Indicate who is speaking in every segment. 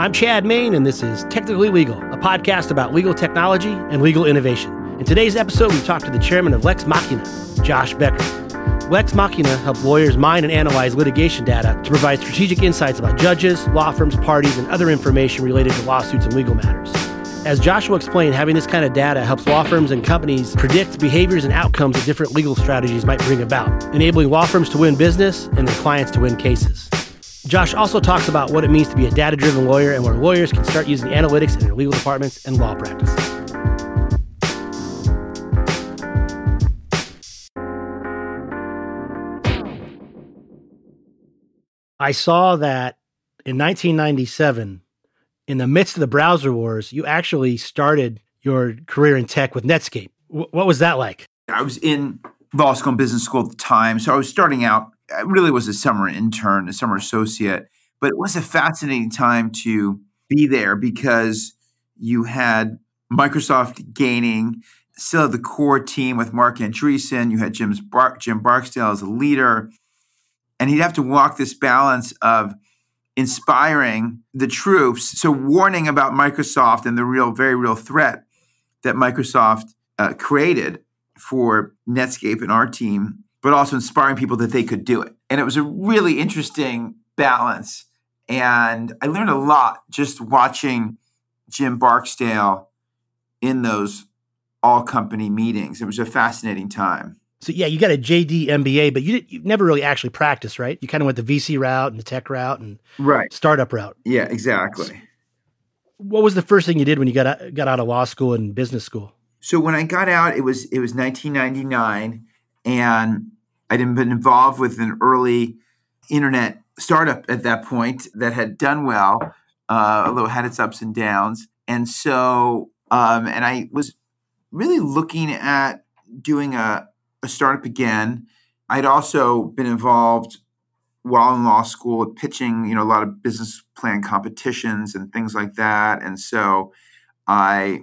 Speaker 1: I'm Chad Main, and this is Technically Legal, a podcast about legal technology and legal innovation. In today's episode, we talk to the chairman of Lex Machina, Josh Becker. Lex Machina helps lawyers mine and analyze litigation data to provide strategic insights about judges, law firms, parties, and other information related to lawsuits and legal matters. As Joshua explained, having this kind of data helps law firms and companies predict behaviors and outcomes that different legal strategies might bring about, enabling law firms to win business and their clients to win cases. Josh also talks about what it means to be a data driven lawyer and where lawyers can start using analytics in their legal departments and law practices. I saw that in 1997, in the midst of the browser wars, you actually started your career in tech with Netscape. W- what was that like?
Speaker 2: I was in and business school at the time. So I was starting out, I really was a summer intern, a summer associate, but it was a fascinating time to be there because you had Microsoft gaining still the core team with Marc Andreessen. You had Jim's Bar- Jim Barksdale as a leader. And he'd have to walk this balance of inspiring the troops. So, warning about Microsoft and the real, very real threat that Microsoft uh, created for Netscape and our team, but also inspiring people that they could do it. And it was a really interesting balance. And I learned a lot just watching Jim Barksdale in those all company meetings. It was a fascinating time.
Speaker 1: So yeah, you got a JD MBA, but you you never really actually practiced, right? You kind of went the VC route and the tech route and
Speaker 2: right
Speaker 1: startup route.
Speaker 2: Yeah, exactly.
Speaker 1: What was the first thing you did when you got out, got out of law school and business school?
Speaker 2: So when I got out, it was it was 1999, and I'd been involved with an early internet startup at that point that had done well, uh, although it had its ups and downs. And so, um, and I was really looking at doing a a startup again. I'd also been involved while in law school pitching, you know, a lot of business plan competitions and things like that. And so I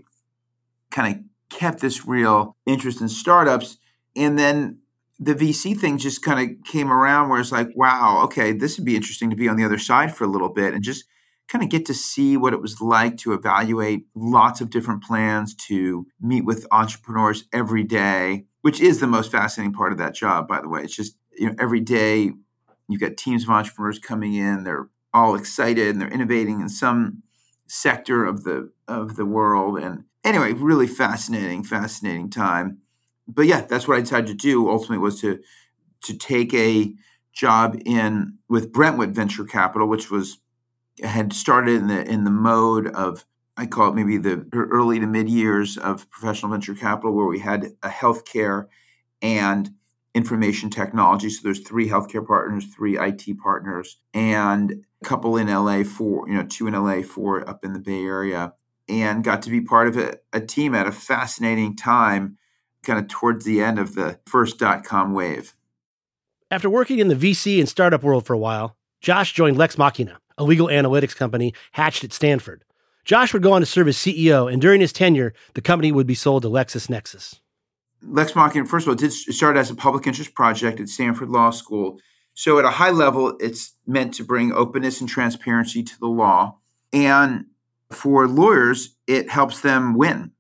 Speaker 2: kind of kept this real interest in startups. And then the VC thing just kind of came around where it's like, wow, okay, this would be interesting to be on the other side for a little bit and just kind of get to see what it was like to evaluate lots of different plans, to meet with entrepreneurs every day which is the most fascinating part of that job, by the way. It's just, you know, every day you've got teams of entrepreneurs coming in, they're all excited and they're innovating in some sector of the of the world. And anyway, really fascinating, fascinating time. But yeah, that's what I decided to do ultimately was to to take a job in with Brentwood Venture Capital, which was had started in the in the mode of I call it maybe the early to mid years of professional venture capital, where we had a healthcare and information technology. So there's three healthcare partners, three IT partners, and a couple in LA, four, you know, two in LA, four up in the Bay Area, and got to be part of a, a team at a fascinating time, kind of towards the end of the first dot com wave.
Speaker 1: After working in the VC and startup world for a while, Josh joined Lex Machina, a legal analytics company hatched at Stanford. Josh would go on to serve as CEO, and during his tenure, the company would be sold to LexisNexis.
Speaker 2: Lex Machina, first of all, did start as a public interest project at Stanford Law School. So, at a high level, it's meant to bring openness and transparency to the law. And for lawyers, it helps them win.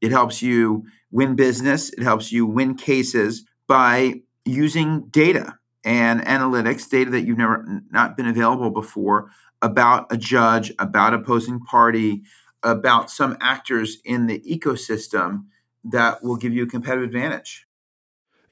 Speaker 2: It helps you win business, it helps you win cases by using data and analytics, data that you've never not been available before, about a judge, about opposing party, about some actors in the ecosystem that will give you a competitive advantage.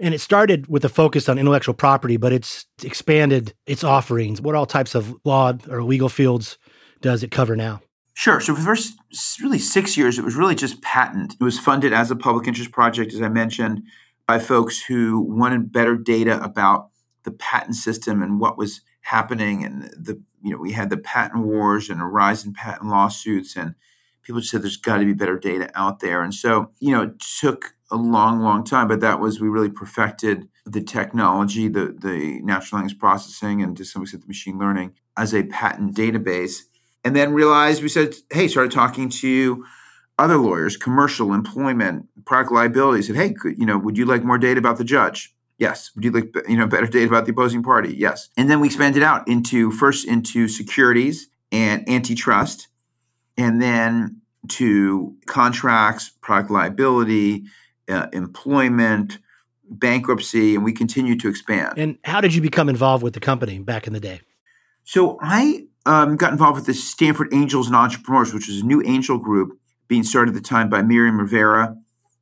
Speaker 1: And it started with a focus on intellectual property, but it's expanded its offerings. What all types of law or legal fields does it cover now?
Speaker 2: Sure. So for the first really six years, it was really just patent. It was funded as a public interest project, as I mentioned, by folks who wanted better data about the patent system and what was happening and the you know we had the patent wars and a rise in patent lawsuits and people just said there's got to be better data out there and so you know it took a long long time but that was we really perfected the technology the the natural language processing and to some extent the machine learning as a patent database and then realized we said hey started talking to other lawyers commercial employment product liability said hey could, you know would you like more data about the judge Yes. Would you like you know better data about the opposing party? Yes. And then we expanded out into first into securities and antitrust, and then to contracts, product liability, uh, employment, bankruptcy, and we continue to expand.
Speaker 1: And how did you become involved with the company back in the day?
Speaker 2: So I um, got involved with the Stanford Angels and Entrepreneurs, which was a new angel group being started at the time by Miriam Rivera,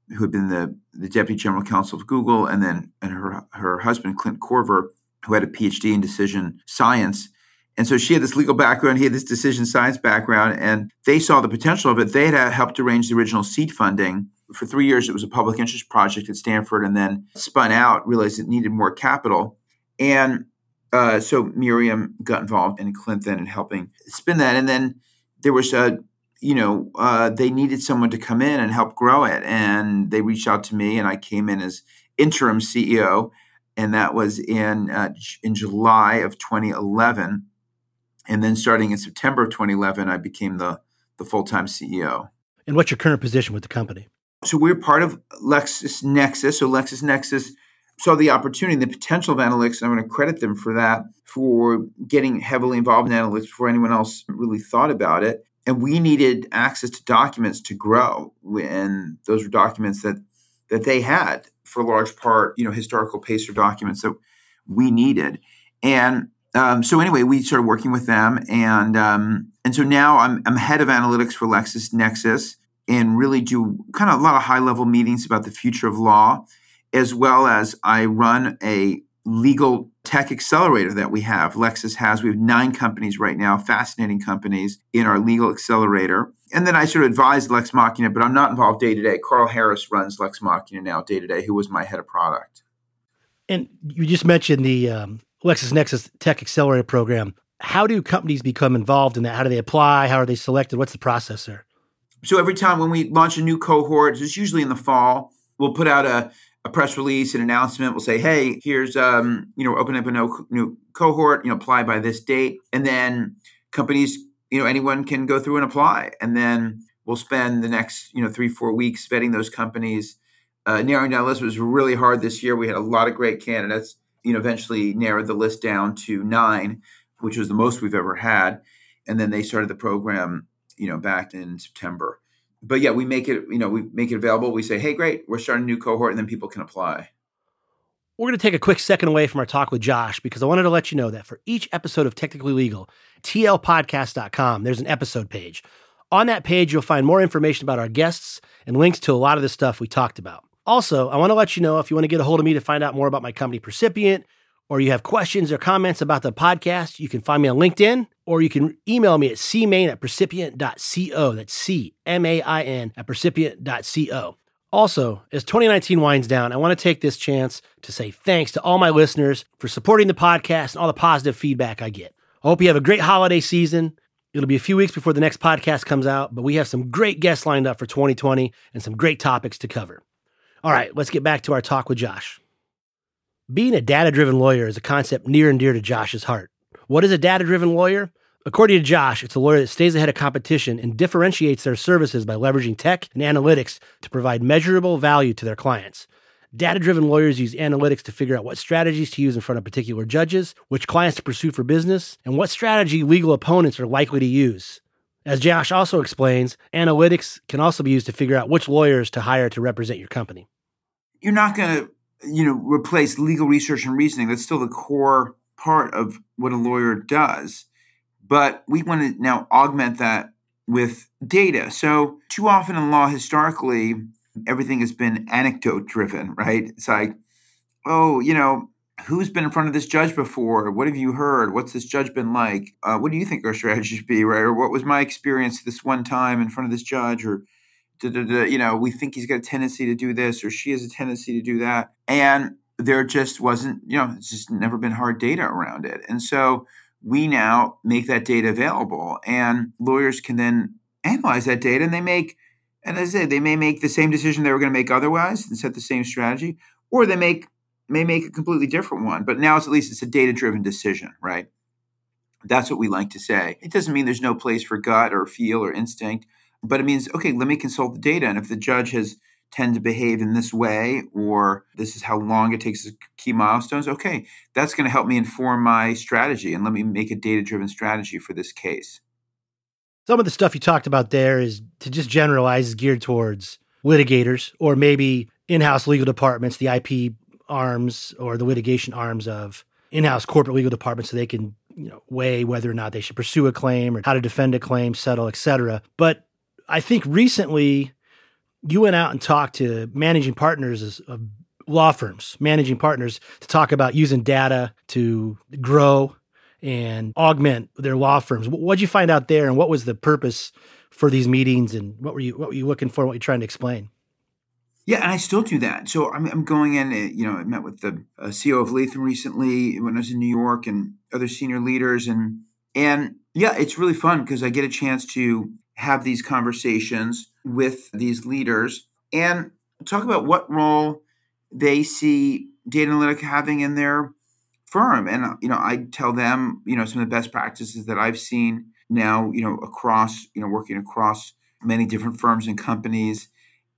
Speaker 2: who had been the, the deputy general counsel of Google, and then and her her husband Clint Korver, who had a PhD in decision science. And so she had this legal background, he had this decision science background, and they saw the potential of it. They had helped arrange the original seed funding. For three years, it was a public interest project at Stanford, and then spun out, realized it needed more capital. And uh, so Miriam got involved in Clinton and helping spin that. And then there was a, you know, uh, they needed someone to come in and help grow it. And they reached out to me, and I came in as interim CEO. And that was in uh, in July of 2011 and then starting in September of 2011, I became the, the full time CEO.
Speaker 1: And what's your current position with the company?
Speaker 2: So we're part of LexisNexis. So LexisNexis saw the opportunity, the potential of analytics, and I'm going to credit them for that, for getting heavily involved in analytics before anyone else really thought about it. And we needed access to documents to grow, and those were documents that that they had for a large part, you know, historical pacer documents that we needed. And um, so anyway, we started working with them, and um, and so now I'm I'm head of analytics for LexisNexis, and really do kind of a lot of high level meetings about the future of law, as well as I run a legal tech accelerator that we have. Lexis has we have nine companies right now, fascinating companies in our legal accelerator. And then I sort of advise Lex Machina, but I'm not involved day to day. Carl Harris runs Lex Machina now day to day, who was my head of product.
Speaker 1: And you just mentioned the um, LexisNexis Tech Accelerator Program. How do companies become involved in that? How do they apply? How are they selected? What's the process there?
Speaker 2: So every time when we launch a new cohort, it's usually in the fall, we'll put out a, a press release, an announcement. We'll say, "Hey, here's um, you know, open up a new, new cohort. You know, apply by this date." And then companies, you know, anyone can go through and apply. And then we'll spend the next you know three four weeks vetting those companies. Uh, narrowing down the list was really hard this year. We had a lot of great candidates you know, eventually narrowed the list down to nine, which was the most we've ever had. And then they started the program, you know, back in September. But yeah, we make it, you know, we make it available. We say, hey, great, we're starting a new cohort, and then people can apply.
Speaker 1: We're going to take a quick second away from our talk with Josh because I wanted to let you know that for each episode of Technically Legal, tlpodcast.com, there's an episode page. On that page, you'll find more information about our guests and links to a lot of the stuff we talked about. Also, I want to let you know if you want to get a hold of me to find out more about my company, Percipient, or you have questions or comments about the podcast, you can find me on LinkedIn or you can email me at cmain at percipient.co. That's C M A I N at percipient.co. Also, as 2019 winds down, I want to take this chance to say thanks to all my listeners for supporting the podcast and all the positive feedback I get. I hope you have a great holiday season. It'll be a few weeks before the next podcast comes out, but we have some great guests lined up for 2020 and some great topics to cover. All right, let's get back to our talk with Josh. Being a data driven lawyer is a concept near and dear to Josh's heart. What is a data driven lawyer? According to Josh, it's a lawyer that stays ahead of competition and differentiates their services by leveraging tech and analytics to provide measurable value to their clients. Data driven lawyers use analytics to figure out what strategies to use in front of particular judges, which clients to pursue for business, and what strategy legal opponents are likely to use. As Josh also explains, analytics can also be used to figure out which lawyers to hire to represent your company.
Speaker 2: You're not going to, you know, replace legal research and reasoning. That's still the core part of what a lawyer does. But we want to now augment that with data. So, too often in law, historically, everything has been anecdote driven, right? It's like, oh, you know, who's been in front of this judge before? What have you heard? What's this judge been like? Uh, what do you think our strategy should be, right? Or what was my experience this one time in front of this judge? Or, you know, we think he's got a tendency to do this, or she has a tendency to do that. And there just wasn't, you know, it's just never been hard data around it. And so we now make that data available, and lawyers can then analyze that data and they make, and as I said, they may make the same decision they were going to make otherwise and set the same strategy, or they make may make a completely different one, but now it's at least it's a data driven decision, right? That's what we like to say. It doesn't mean there's no place for gut or feel or instinct, but it means, okay, let me consult the data. And if the judge has tend to behave in this way, or this is how long it takes to key milestones, okay, that's going to help me inform my strategy and let me make a data driven strategy for this case.
Speaker 1: some of the stuff you talked about there is to just generalize is geared towards litigators or maybe in-house legal departments, the IP arms or the litigation arms of in-house corporate legal departments so they can you know, weigh whether or not they should pursue a claim or how to defend a claim, settle, etc. But I think recently you went out and talked to managing partners of law firms, managing partners to talk about using data to grow and augment their law firms. What did you find out there, and what was the purpose for these meetings, and what were you what were you looking for? What were you trying to explain?
Speaker 2: Yeah, and I still do that. So I'm, I'm going in. Eh, you know, I met with the uh, CEO of Latham recently when I was in New York, and other senior leaders, and and yeah, it's really fun because I get a chance to have these conversations with these leaders and talk about what role they see data analytic having in their firm. And you know, I tell them, you know, some of the best practices that I've seen now, you know, across, you know, working across many different firms and companies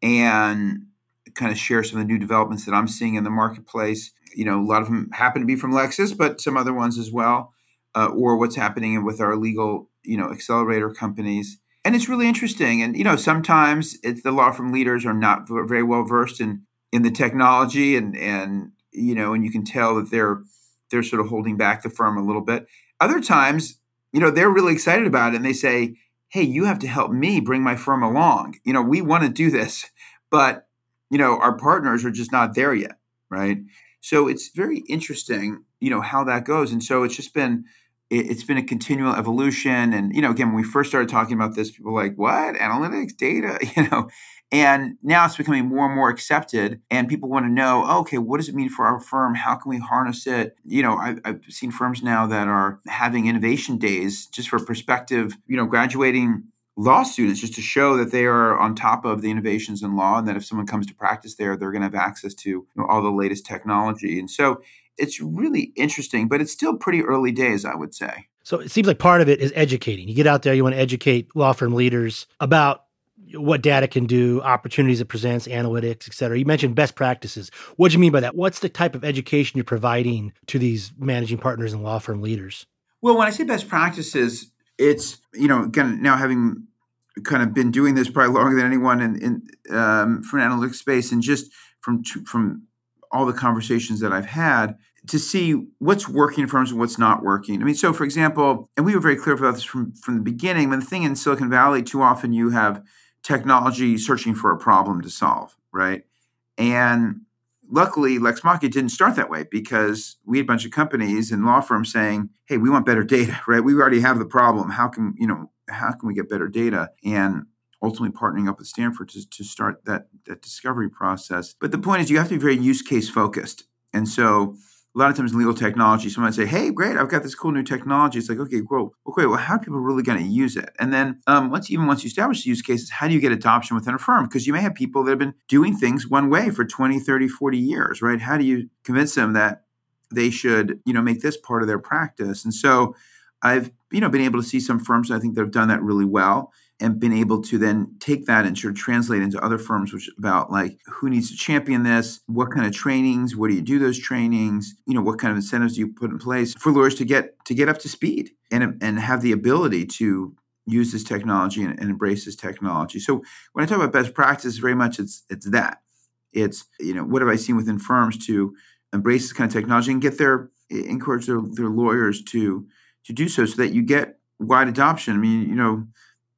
Speaker 2: and kind of share some of the new developments that I'm seeing in the marketplace. You know, a lot of them happen to be from Lexis, but some other ones as well, uh, or what's happening with our legal, you know, accelerator companies. And it's really interesting. And you know, sometimes it's the law firm leaders are not very well versed in in the technology, and and you know, and you can tell that they're they're sort of holding back the firm a little bit. Other times, you know, they're really excited about it, and they say, "Hey, you have to help me bring my firm along. You know, we want to do this, but you know, our partners are just not there yet, right? So it's very interesting, you know, how that goes. And so it's just been it's been a continual evolution. And you know, again, when we first started talking about this, people were like, "What analytics, data?" You know, and now it's becoming more and more accepted, and people want to know, oh, okay, what does it mean for our firm? How can we harness it? You know, I've, I've seen firms now that are having innovation days just for perspective. You know, graduating law students just to show that they are on top of the innovations in law and that if someone comes to practice there they're going to have access to you know, all the latest technology and so it's really interesting but it's still pretty early days i would say.
Speaker 1: So it seems like part of it is educating. You get out there you want to educate law firm leaders about what data can do opportunities it presents analytics et cetera. You mentioned best practices. What do you mean by that? What's the type of education you're providing to these managing partners and law firm leaders?
Speaker 2: Well when i say best practices it's you know again now having kind of been doing this probably longer than anyone in, in um, from an analytics space and just from from all the conversations that I've had to see what's working in firms and what's not working. I mean, so for example, and we were very clear about this from from the beginning. When the thing in Silicon Valley, too often you have technology searching for a problem to solve, right? And luckily, Lex Machina didn't start that way because we had a bunch of companies and law firms saying, "Hey, we want better data, right? We already have the problem. How can you know? How can we get better data?" And ultimately partnering up with Stanford to, to start that that discovery process. But the point is, you have to be very use case focused, and so a lot of times in legal technology, someone might say, "Hey, great, I've got this cool new technology." It's like, okay, well, okay, well, how are people really going to use it? And then um, once, even once you establish the use cases, how do you get adoption within a firm? Because you may have people that have been doing things one way for 20, 30, 40 years, right? How do you convince them that they should, you know, make this part of their practice? And so I've, you know, been able to see some firms I think that have done that really well and been able to then take that and sort of translate into other firms which about like who needs to champion this what kind of trainings where do you do those trainings you know what kind of incentives do you put in place for lawyers to get to get up to speed and and have the ability to use this technology and, and embrace this technology. So when i talk about best practice very much it's it's that. It's you know what have i seen within firms to embrace this kind of technology and get their encourage their, their lawyers to to do so so that you get wide adoption. I mean you know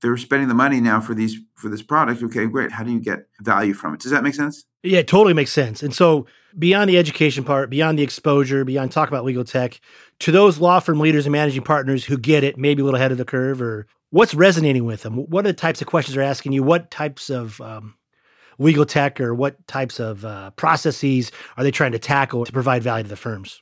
Speaker 2: they're spending the money now for these for this product. Okay great. How do you get value from it? Does that make sense?
Speaker 1: Yeah it totally makes sense. And so beyond the education part beyond the exposure beyond talk about legal tech to those law firm leaders and managing partners who get it maybe a little ahead of the curve or what's resonating with them? What are the types of questions they're asking you? What types of um, legal tech or what types of uh, processes are they trying to tackle to provide value to the firms?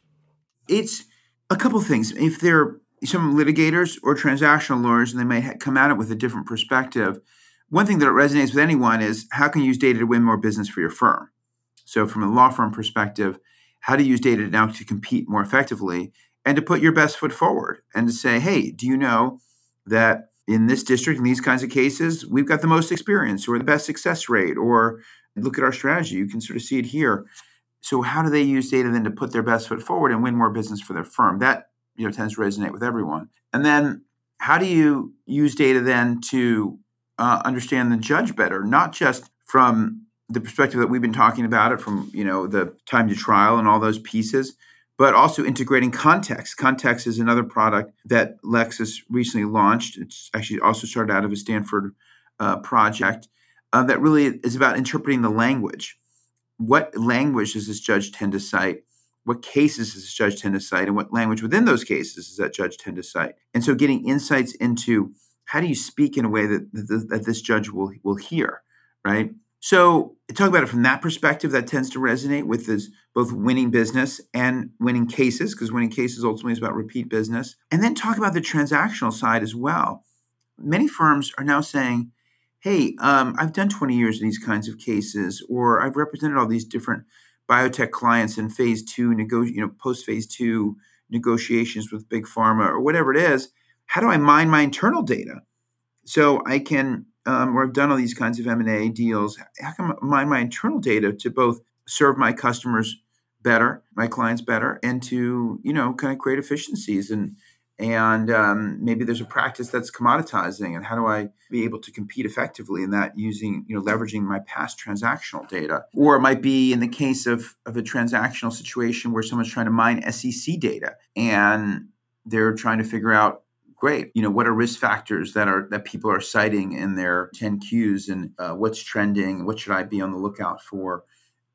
Speaker 2: It's a couple things. If they're some litigators or transactional lawyers, and they may ha- come at it with a different perspective. One thing that resonates with anyone is how can you use data to win more business for your firm? So, from a law firm perspective, how to use data now to compete more effectively and to put your best foot forward and to say, hey, do you know that in this district, in these kinds of cases, we've got the most experience or the best success rate, or look at our strategy. You can sort of see it here. So, how do they use data then to put their best foot forward and win more business for their firm? That you know tends to resonate with everyone. And then how do you use data then to uh, understand the judge better, not just from the perspective that we've been talking about it from you know the time to trial and all those pieces but also integrating context. Context is another product that lexis recently launched. It's actually also started out of a stanford uh, project uh, that really is about interpreting the language. What language does this judge tend to cite what cases does judge tend to cite and what language within those cases does that judge tend to cite and so getting insights into how do you speak in a way that, that, that this judge will, will hear right so talk about it from that perspective. That tends to resonate with this both winning business and winning cases, because winning cases ultimately is about repeat business. And then talk about the transactional side as well. Many firms are now saying, "Hey, um, I've done 20 years in these kinds of cases, or I've represented all these different biotech clients in phase two, nego- you know, post phase two negotiations with big pharma, or whatever it is. How do I mine my internal data so I can um, where I've done all these kinds of M&A deals, how can I mine my internal data to both serve my customers better, my clients better, and to, you know, kind of create efficiencies and and um, maybe there's a practice that's commoditizing and how do i be able to compete effectively in that using you know leveraging my past transactional data or it might be in the case of, of a transactional situation where someone's trying to mine sec data and they're trying to figure out great. You know, what are risk factors that are that people are citing in their 10Qs and uh, what's trending? What should I be on the lookout for?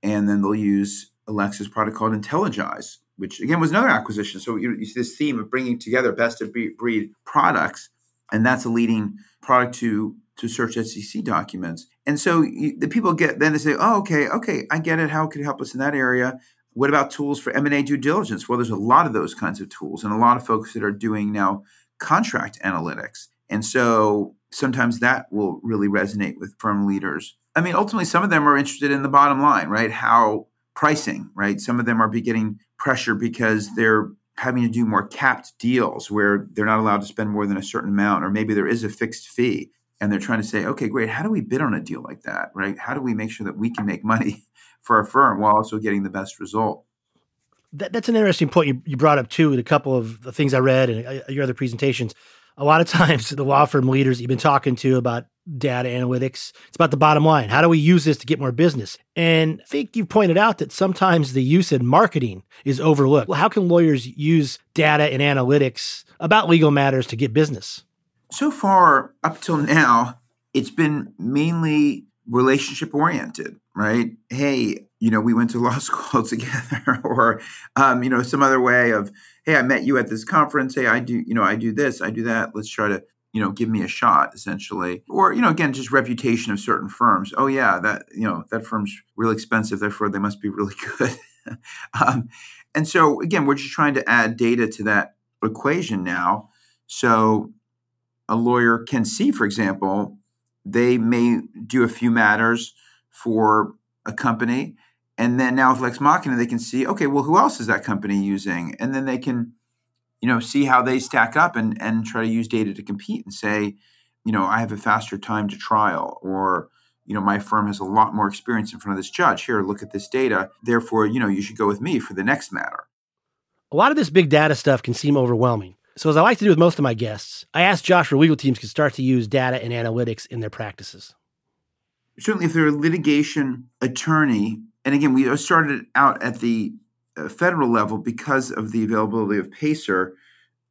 Speaker 2: And then they'll use Lexis's product called Intelligize, which again was another acquisition. So you, you see this theme of bringing together best of breed products, and that's a leading product to to search SEC documents. And so you, the people get then they say, "Oh, okay, okay, I get it. How could it help us in that area?" What about tools for M&A due diligence? Well, there's a lot of those kinds of tools and a lot of folks that are doing now contract analytics. And so sometimes that will really resonate with firm leaders. I mean, ultimately, some of them are interested in the bottom line, right? How pricing, right? Some of them are getting pressure because they're having to do more capped deals where they're not allowed to spend more than a certain amount, or maybe there is a fixed fee. And they're trying to say, okay, great, how do we bid on a deal like that, right? How do we make sure that we can make money for our firm while also getting the best result?
Speaker 1: That, that's an interesting point you, you brought up too. In a couple of the things I read and uh, your other presentations, a lot of times the law firm leaders you've been talking to about data analytics, it's about the bottom line. How do we use this to get more business? And I think you pointed out that sometimes the use in marketing is overlooked. Well, how can lawyers use data and analytics about legal matters to get business?
Speaker 2: So far, up till now, it's been mainly relationship oriented, right? Hey, you know, we went to law school together, or um, you know, some other way of, hey, I met you at this conference. Hey, I do, you know, I do this, I do that. Let's try to, you know, give me a shot, essentially. Or you know, again, just reputation of certain firms. Oh yeah, that you know, that firm's really expensive, therefore they must be really good. um, and so again, we're just trying to add data to that equation now, so a lawyer can see, for example, they may do a few matters for a company and then now with Lex Machina, they can see, okay, well, who else is that company using? And then they can, you know, see how they stack up and, and try to use data to compete and say, you know, I have a faster time to trial or, you know, my firm has a lot more experience in front of this judge. Here, look at this data. Therefore, you know, you should go with me for the next matter.
Speaker 1: A lot of this big data stuff can seem overwhelming. So, as I like to do with most of my guests, I asked Josh where legal teams can start to use data and analytics in their practices.
Speaker 2: Certainly, if they're a litigation attorney and again, we started out at the Uh, federal level because of the availability of PACER,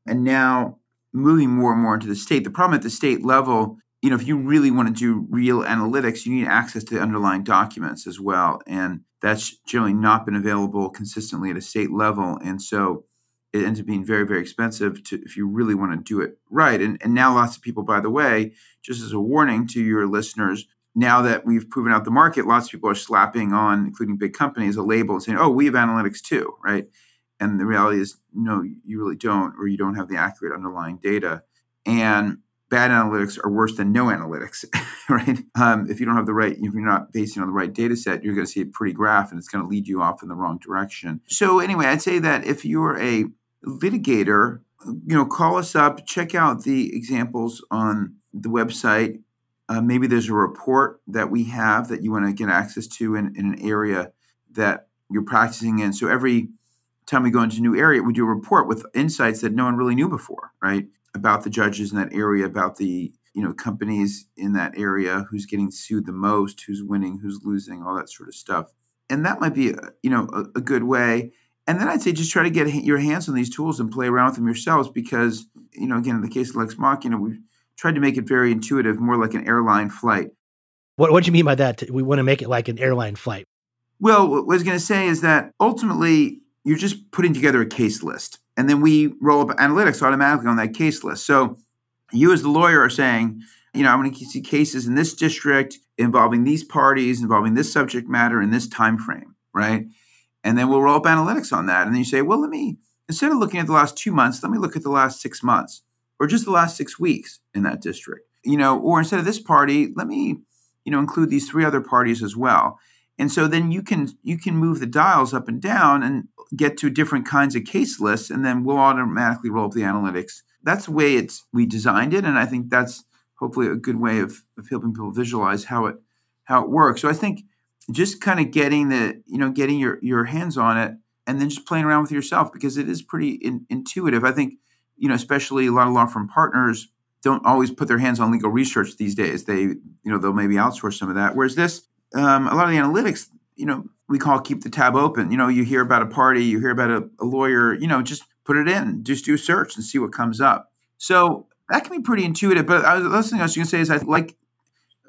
Speaker 2: and now moving more and more into the state. The problem at the state level, you know, if you really want to do real analytics, you need access to the underlying documents as well, and that's generally not been available consistently at a state level, and so it ends up being very, very expensive to if you really want to do it right. And, and now lots of people, by the way, just as a warning to your listeners, now that we've proven out the market, lots of people are slapping on, including big companies, a label and saying, "Oh, we have analytics too," right? And the reality is, no, you really don't, or you don't have the accurate underlying data. And bad analytics are worse than no analytics, right? Um, if you don't have the right, if you're not basing on the right data set, you're going to see a pretty graph, and it's going to lead you off in the wrong direction. So anyway, I'd say that if you're a litigator, you know, call us up, check out the examples on the website uh, maybe there's a report that we have that you want to get access to in, in an area that you're practicing in. So every time we go into a new area, we do a report with insights that no one really knew before, right? about the judges in that area, about the you know companies in that area, who's getting sued the most, who's winning, who's losing, all that sort of stuff. And that might be you know a, a good way. And then I'd say just try to get your hands on these tools and play around with them yourselves because you know again in the case of Lex know we've tried to make it very intuitive, more like an airline flight.
Speaker 1: What what do you mean by that? We want to make it like an airline flight.
Speaker 2: Well, what I was going to say is that ultimately you're just putting together a case list and then we roll up analytics automatically on that case list. So you as the lawyer are saying, you know, I'm going to see cases in this district involving these parties, involving this subject matter in this time frame, right? And then we'll roll up analytics on that. And then you say, well, let me instead of looking at the last two months, let me look at the last six months or just the last six weeks in that district. You know, or instead of this party, let me, you know, include these three other parties as well. And so then you can you can move the dials up and down and get to different kinds of case lists, and then we'll automatically roll up the analytics. That's the way it's we designed it, and I think that's hopefully a good way of, of helping people visualize how it how it works. So I think just kind of getting the you know getting your your hands on it, and then just playing around with yourself because it is pretty in, intuitive. I think you know especially a lot of law firm partners don't always put their hands on legal research these days. They you know they'll maybe outsource some of that. Whereas this um, a lot of the analytics you know we call keep the tab open. You know, you hear about a party, you hear about a, a lawyer, you know, just put it in, just do a search and see what comes up. So that can be pretty intuitive. But I was, the last thing I was going to say is I like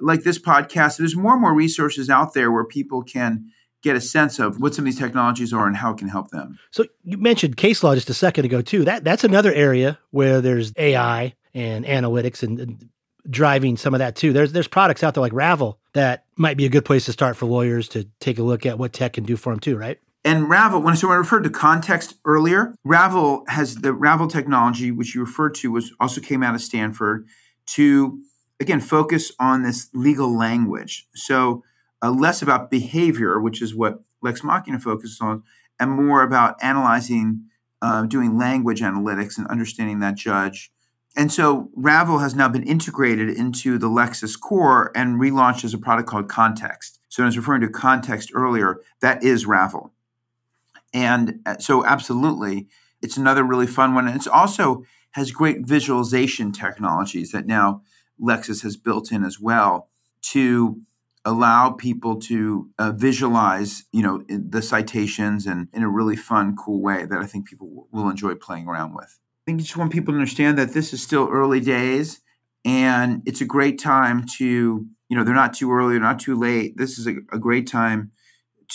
Speaker 2: like this podcast. There's more and more resources out there where people can get a sense of what some of these technologies are and how it can help them.
Speaker 1: So you mentioned case law just a second ago too. That that's another area where there's AI and analytics and, and driving some of that too. There's there's products out there like Ravel that might be a good place to start for lawyers to take a look at what tech can do for them too, right?
Speaker 2: And Ravel, when, so when I referred to context earlier, Ravel has the Ravel technology, which you referred to, was also came out of Stanford to again focus on this legal language. So uh, less about behavior, which is what Lex Machina focuses on, and more about analyzing, uh, doing language analytics and understanding that judge and so Ravel has now been integrated into the Lexis core and relaunched as a product called Context. So I was referring to context earlier, that is Ravel. And uh, so absolutely, it's another really fun one. And it's also has great visualization technologies that now Lexis has built in as well to allow people to uh, visualize, you know, the citations and in a really fun, cool way that I think people will enjoy playing around with I think you just want people to understand that this is still early days and it's a great time to, you know, they're not too early, they're not too late. This is a, a great time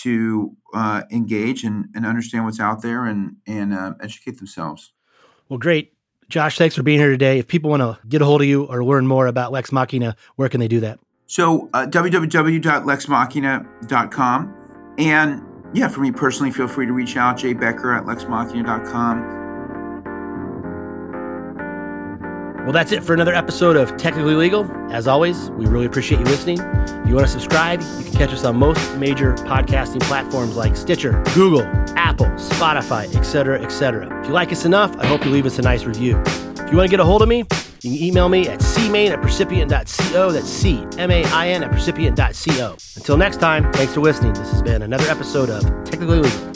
Speaker 2: to uh, engage and, and understand what's out there and, and uh, educate themselves.
Speaker 1: Well, great. Josh, thanks for being here today. If people want to get a hold of you or learn more about Lex Machina, where can they do that?
Speaker 2: So, uh, www.lexmachina.com. And yeah, for me personally, feel free to reach out, Jay Becker at lexmachina.com.
Speaker 1: Well, that's it for another episode of Technically Legal. As always, we really appreciate you listening. If you want to subscribe, you can catch us on most major podcasting platforms like Stitcher, Google, Apple, Spotify, etc., etc. If you like us enough, I hope you leave us a nice review. If you want to get a hold of me, you can email me at cmain at percipient.co. That's C M A I N at percipient.co. Until next time, thanks for listening. This has been another episode of Technically Legal.